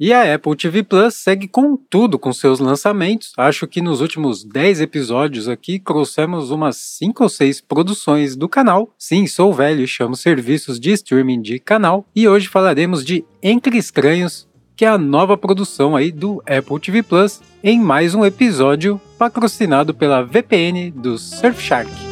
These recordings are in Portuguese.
E a Apple TV Plus segue com tudo com seus lançamentos. Acho que nos últimos 10 episódios aqui trouxemos umas 5 ou 6 produções do canal. Sim, sou velho e chamo serviços de streaming de canal. E hoje falaremos de Entre Estranhos, que é a nova produção aí do Apple TV Plus, em mais um episódio patrocinado pela VPN do Surfshark.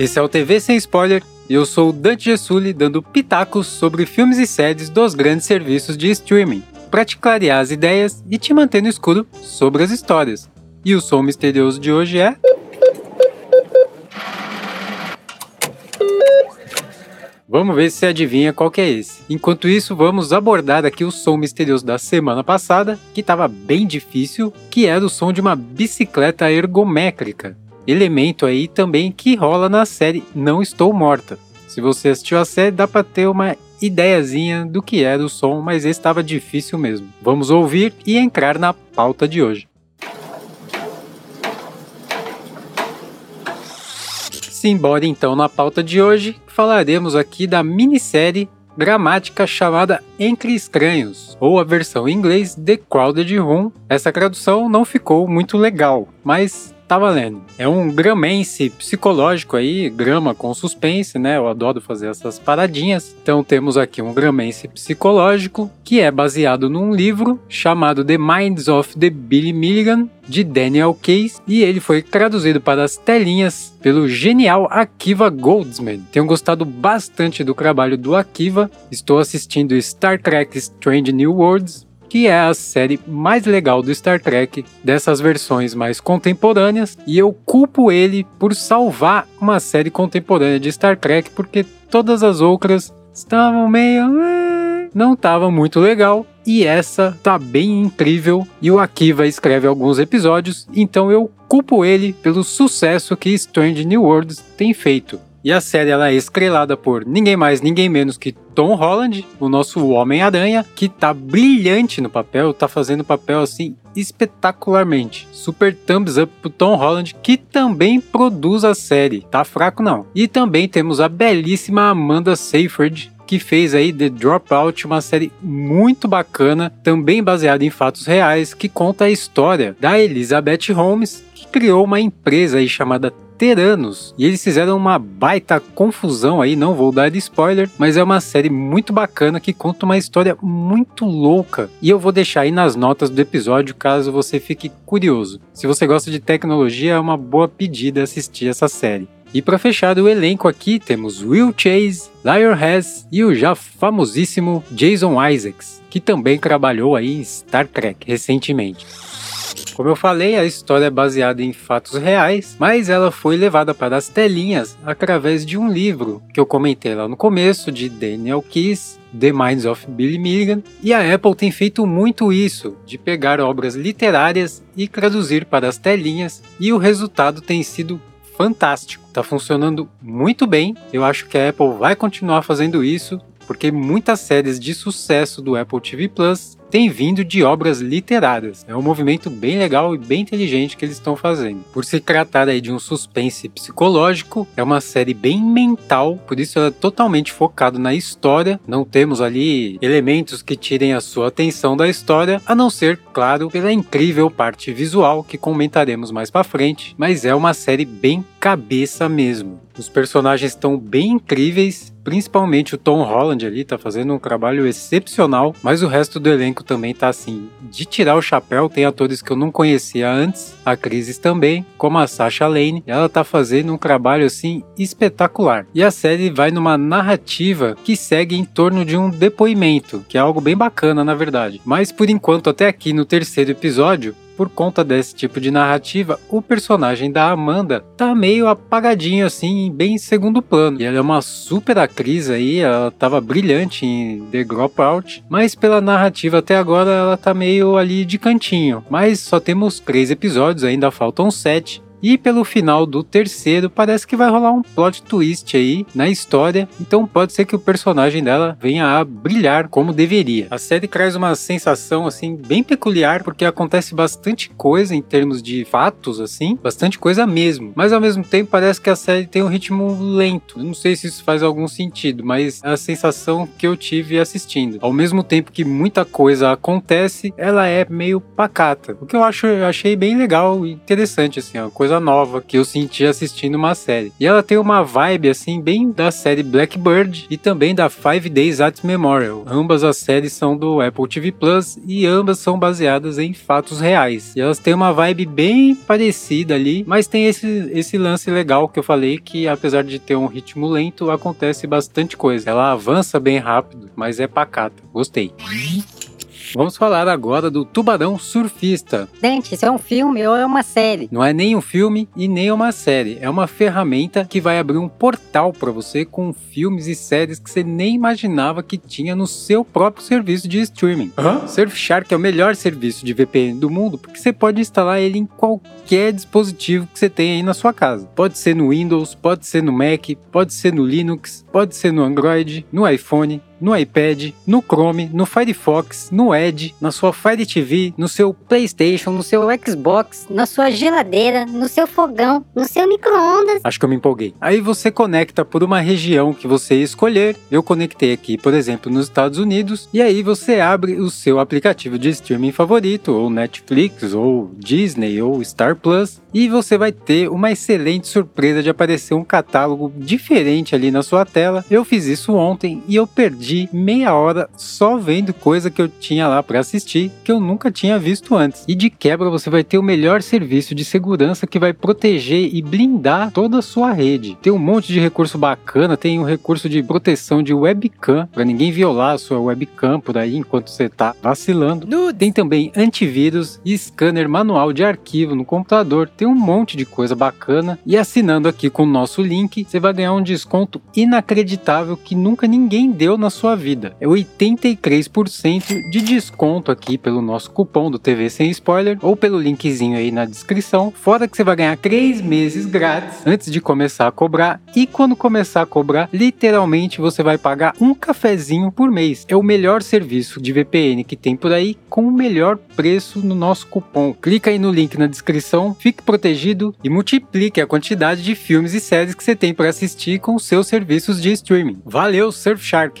Esse é o TV Sem Spoiler e eu sou o Dante Gessulli dando pitacos sobre filmes e séries dos grandes serviços de streaming, para te clarear as ideias e te manter no escuro sobre as histórias. E o som misterioso de hoje é. Vamos ver se adivinha qual que é esse. Enquanto isso, vamos abordar aqui o som misterioso da semana passada, que estava bem difícil, que era o som de uma bicicleta ergométrica elemento aí também que rola na série Não Estou Morta. Se você assistiu a série, dá para ter uma ideiazinha do que era o som, mas estava difícil mesmo. Vamos ouvir e entrar na pauta de hoje. Simbora então na pauta de hoje, falaremos aqui da minissérie dramática chamada Entre Estranhos, ou a versão em inglês The Crowded Room. Essa tradução não ficou muito legal, mas tá valendo. É um gramense psicológico aí, grama com suspense, né? Eu adoro fazer essas paradinhas. Então temos aqui um gramense psicológico que é baseado num livro chamado The Minds of the Billy Milligan, de Daniel Case, e ele foi traduzido para as telinhas pelo genial Akiva Goldsman. Tenho gostado bastante do trabalho do Akiva. Estou assistindo Star Trek Strange New Worlds, que é a série mais legal do Star Trek dessas versões mais contemporâneas, e eu culpo ele por salvar uma série contemporânea de Star Trek, porque todas as outras estavam meio. Eh, não estava muito legal. E essa tá bem incrível. E o Akiva escreve alguns episódios, então eu culpo ele pelo sucesso que Strange New Worlds tem feito. E a série ela é estrelada por ninguém mais, ninguém menos que Tom Holland, o nosso Homem-Aranha, que tá brilhante no papel, tá fazendo papel assim espetacularmente. Super thumbs up pro Tom Holland, que também produz a série. Tá fraco não. E também temos a belíssima Amanda Seyfried, que fez aí The Dropout, uma série muito bacana, também baseada em fatos reais, que conta a história da Elizabeth Holmes, que criou uma empresa aí chamada veteranos. E eles fizeram uma baita confusão aí, não vou dar spoiler, mas é uma série muito bacana que conta uma história muito louca. E eu vou deixar aí nas notas do episódio caso você fique curioso. Se você gosta de tecnologia, é uma boa pedida assistir essa série. E para fechar o elenco aqui temos Will Chase, Lior Hess e o já famosíssimo Jason Isaacs, que também trabalhou aí em Star Trek recentemente. Como eu falei, a história é baseada em fatos reais, mas ela foi levada para as telinhas através de um livro que eu comentei lá no começo, de Daniel Keyes, The Minds of Billy Milligan, e a Apple tem feito muito isso, de pegar obras literárias e traduzir para as telinhas, e o resultado tem sido fantástico. Está funcionando muito bem. Eu acho que a Apple vai continuar fazendo isso, porque muitas séries de sucesso do Apple TV Plus tem vindo de obras literárias. É um movimento bem legal e bem inteligente que eles estão fazendo. Por se tratar aí de um suspense psicológico, é uma série bem mental, por isso ela é totalmente focado na história. Não temos ali elementos que tirem a sua atenção da história, a não ser, claro, pela incrível parte visual que comentaremos mais para frente, mas é uma série bem cabeça mesmo. Os personagens estão bem incríveis, principalmente o Tom Holland ali tá fazendo um trabalho excepcional, mas o resto do elenco elenco também tá assim, de tirar o chapéu. Tem atores que eu não conhecia antes, a Crisis também, como a Sasha Lane. Ela tá fazendo um trabalho assim espetacular. E a série vai numa narrativa que segue em torno de um depoimento, que é algo bem bacana na verdade. Mas por enquanto, até aqui no terceiro episódio, por conta desse tipo de narrativa, o personagem da Amanda tá meio apagadinho assim, bem em segundo plano. E ela é uma super atriz aí, ela tava brilhante em The Dropout, mas pela narrativa até agora ela tá meio ali de cantinho. Mas só temos três episódios, ainda faltam sete. E pelo final do terceiro, parece que vai rolar um plot twist aí na história. Então pode ser que o personagem dela venha a brilhar como deveria. A série traz uma sensação assim bem peculiar porque acontece bastante coisa em termos de fatos assim, bastante coisa mesmo. Mas ao mesmo tempo parece que a série tem um ritmo lento. Não sei se isso faz algum sentido, mas é a sensação que eu tive assistindo. Ao mesmo tempo que muita coisa acontece, ela é meio pacata. O que eu acho, eu achei bem legal e interessante assim, uma coisa nova que eu senti assistindo uma série. E ela tem uma vibe assim bem da série Blackbird e também da Five Days at Memorial. Ambas as séries são do Apple TV Plus e ambas são baseadas em fatos reais. E elas têm uma vibe bem parecida ali, mas tem esse, esse lance legal que eu falei que apesar de ter um ritmo lento, acontece bastante coisa. Ela avança bem rápido, mas é pacata. Gostei. Vamos falar agora do Tubarão Surfista. Dante, isso é um filme ou é uma série? Não é nem um filme e nem uma série. É uma ferramenta que vai abrir um portal para você com filmes e séries que você nem imaginava que tinha no seu próprio serviço de streaming. Uhum. Surfshark é o melhor serviço de VPN do mundo porque você pode instalar ele em qualquer dispositivo que você tenha aí na sua casa. Pode ser no Windows, pode ser no Mac, pode ser no Linux, pode ser no Android, no iPhone, no iPad, no Chrome, no Firefox, no Edge, na sua Fire TV, no seu PlayStation, no seu Xbox, na sua geladeira, no seu fogão, no seu micro-ondas. Acho que eu me empolguei. Aí você conecta por uma região que você escolher. Eu conectei aqui, por exemplo, nos Estados Unidos, e aí você abre o seu aplicativo de streaming favorito, ou Netflix, ou Disney, ou Star Plus, e você vai ter uma excelente surpresa de aparecer um catálogo diferente ali na sua tela. Eu fiz isso ontem e eu perdi perdi meia hora só vendo coisa que eu tinha lá para assistir que eu nunca tinha visto antes. E de quebra você vai ter o melhor serviço de segurança que vai proteger e blindar toda a sua rede. Tem um monte de recurso bacana, tem um recurso de proteção de webcam para ninguém violar a sua webcam por aí enquanto você tá vacilando. Tem também antivírus e scanner manual de arquivo no computador. Tem um monte de coisa bacana e assinando aqui com o nosso link, você vai ganhar um desconto inacreditável que nunca ninguém deu na sua sua vida. É 83% de desconto aqui pelo nosso cupom do TV Sem Spoiler ou pelo linkzinho aí na descrição. Fora que você vai ganhar 3 meses grátis antes de começar a cobrar. E quando começar a cobrar, literalmente você vai pagar um cafezinho por mês. É o melhor serviço de VPN que tem por aí com o melhor preço no nosso cupom. Clica aí no link na descrição, fique protegido e multiplique a quantidade de filmes e séries que você tem para assistir com seus serviços de streaming. Valeu, Surfshark!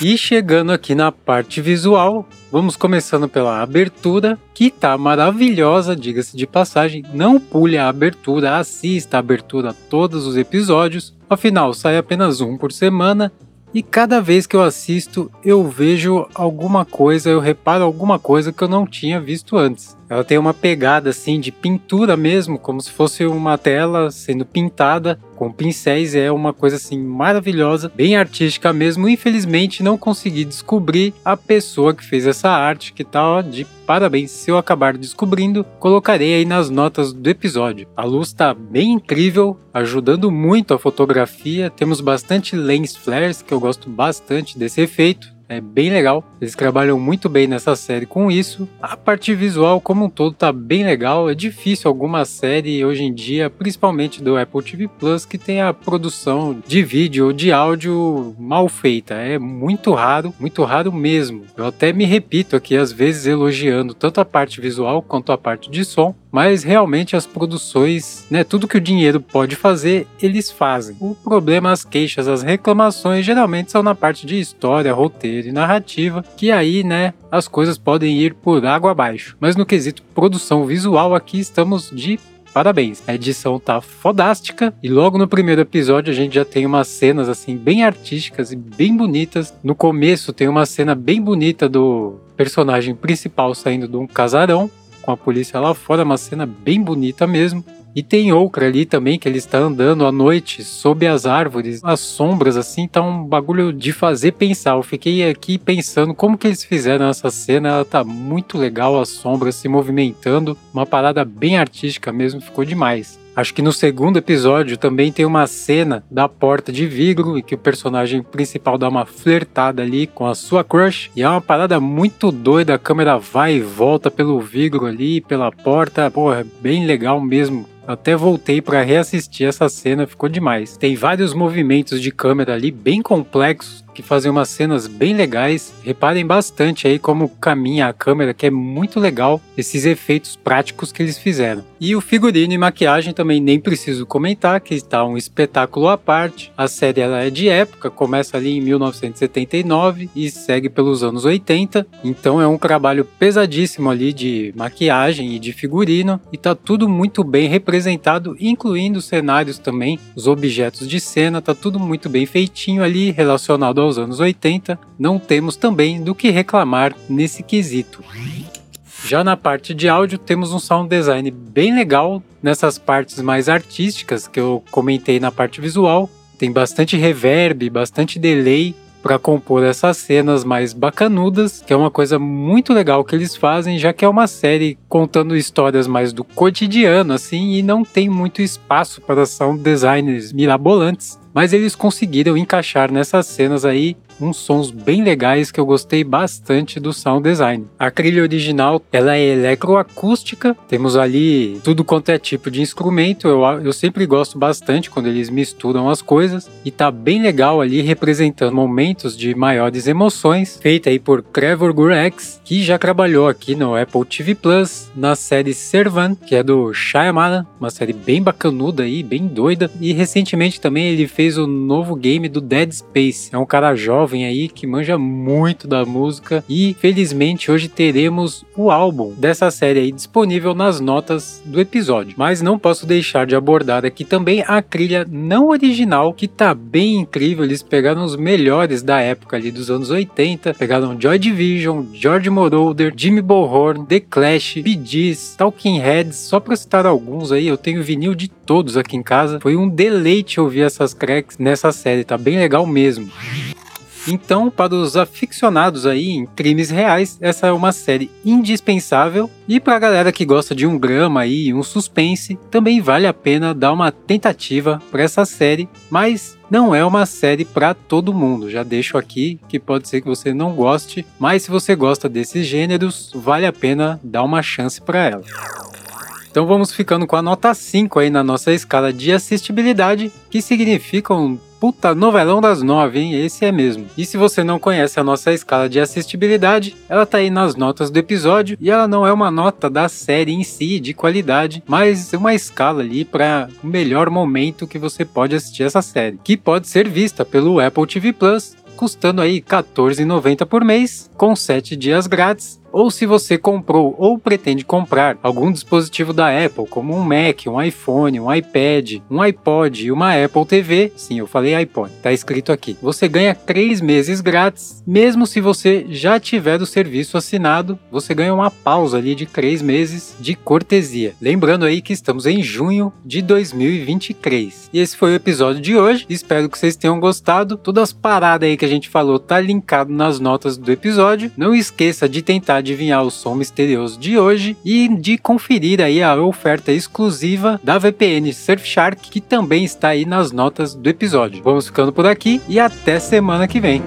E chegando aqui na parte visual, vamos começando pela abertura, que tá maravilhosa, diga-se de passagem. Não pule a abertura, assista a abertura todos os episódios. Afinal, sai apenas um por semana. E cada vez que eu assisto, eu vejo alguma coisa, eu reparo alguma coisa que eu não tinha visto antes. Ela tem uma pegada assim de pintura mesmo, como se fosse uma tela sendo pintada com pincéis. É uma coisa assim maravilhosa, bem artística mesmo. Infelizmente não consegui descobrir a pessoa que fez essa arte, que tá de parabéns. Se eu acabar descobrindo, colocarei aí nas notas do episódio. A luz está bem incrível, ajudando muito a fotografia. Temos bastante lens flares, que eu gosto bastante desse efeito. É bem legal. Eles trabalham muito bem nessa série com isso. A parte visual como um todo tá bem legal. É difícil alguma série hoje em dia, principalmente do Apple TV Plus, que tenha produção de vídeo ou de áudio mal feita. É muito raro, muito raro mesmo. Eu até me repito aqui às vezes elogiando tanto a parte visual quanto a parte de som, mas realmente as produções, né, tudo que o dinheiro pode fazer, eles fazem. O problema, as queixas, as reclamações geralmente são na parte de história, roteiro e narrativa, que aí, né, as coisas podem ir por água abaixo. Mas no quesito produção visual aqui estamos de parabéns. A edição tá fodástica e logo no primeiro episódio a gente já tem umas cenas assim bem artísticas e bem bonitas. No começo tem uma cena bem bonita do personagem principal saindo de um casarão com a polícia lá fora, uma cena bem bonita mesmo. E tem outra ali também que ele está andando à noite sob as árvores, as sombras assim, tá um bagulho de fazer pensar. Eu fiquei aqui pensando como que eles fizeram essa cena, ela tá muito legal, as sombras se movimentando, uma parada bem artística mesmo, ficou demais. Acho que no segundo episódio também tem uma cena da porta de vidro e que o personagem principal dá uma flertada ali com a sua crush. E é uma parada muito doida, a câmera vai e volta pelo vidro ali, pela porta. Porra, é bem legal mesmo. Até voltei para reassistir essa cena, ficou demais. Tem vários movimentos de câmera ali bem complexos que fazem umas cenas bem legais. Reparem bastante aí como caminha a câmera, que é muito legal esses efeitos práticos que eles fizeram. E o figurino e maquiagem também nem preciso comentar, que está um espetáculo à parte. A série ela é de época, começa ali em 1979 e segue pelos anos 80. Então é um trabalho pesadíssimo ali de maquiagem e de figurino e tá tudo muito bem representado, incluindo os cenários também, os objetos de cena, tá tudo muito bem feitinho ali relacionado aos anos 80, não temos também do que reclamar nesse quesito. Já na parte de áudio, temos um sound design bem legal nessas partes mais artísticas que eu comentei na parte visual. Tem bastante reverb, bastante delay para compor essas cenas mais bacanudas, que é uma coisa muito legal que eles fazem, já que é uma série contando histórias mais do cotidiano assim e não tem muito espaço para sound designers mirabolantes mas eles conseguiram encaixar nessas cenas aí uns sons bem legais que eu gostei bastante do sound design. A trilha original ela é eletroacústica, temos ali tudo quanto é tipo de instrumento, eu, eu sempre gosto bastante quando eles misturam as coisas e tá bem legal ali representando momentos de maiores emoções, feita aí por Trevor Gurex, que já trabalhou aqui no Apple TV Plus, na série Servant, que é do Shyamalan, uma série bem bacanuda aí, bem doida, e recentemente também ele fez o novo game do Dead Space, é um cara jovem jovem aí que manja muito da música e felizmente hoje teremos o álbum dessa série aí disponível nas notas do episódio. Mas não posso deixar de abordar aqui também a trilha não original que tá bem incrível. Eles pegaram os melhores da época ali dos anos 80, pegaram Joy Division, George Moroder, Jimmy Bohorn, The Clash, Bee Gees, Talking Heads, só para citar alguns aí. Eu tenho vinil de todos aqui em casa. Foi um deleite ouvir essas cracks nessa série, tá bem legal mesmo. Então, para os aficionados aí em crimes reais, essa é uma série indispensável. E para a galera que gosta de um drama aí, um suspense, também vale a pena dar uma tentativa para essa série, mas não é uma série para todo mundo. Já deixo aqui que pode ser que você não goste, mas se você gosta desses gêneros, vale a pena dar uma chance para ela. Então vamos ficando com a nota 5 aí na nossa escala de assistibilidade, que significa um puta novelão das nove, hein? Esse é mesmo. E se você não conhece a nossa escala de assistibilidade, ela tá aí nas notas do episódio e ela não é uma nota da série em si de qualidade, mas uma escala ali para o melhor momento que você pode assistir essa série, que pode ser vista pelo Apple TV Plus, custando aí R$14,90 por mês, com 7 dias grátis ou se você comprou ou pretende comprar algum dispositivo da Apple, como um Mac, um iPhone, um iPad, um iPod e uma Apple TV, sim, eu falei iPod, tá escrito aqui. Você ganha 3 meses grátis, mesmo se você já tiver o serviço assinado, você ganha uma pausa ali de 3 meses de cortesia. Lembrando aí que estamos em junho de 2023. E esse foi o episódio de hoje. Espero que vocês tenham gostado. Todas as paradas aí que a gente falou tá linkado nas notas do episódio. Não esqueça de tentar adivinhar o som misterioso de hoje e de conferir aí a oferta exclusiva da VPN Surfshark, que também está aí nas notas do episódio. Vamos ficando por aqui e até semana que vem.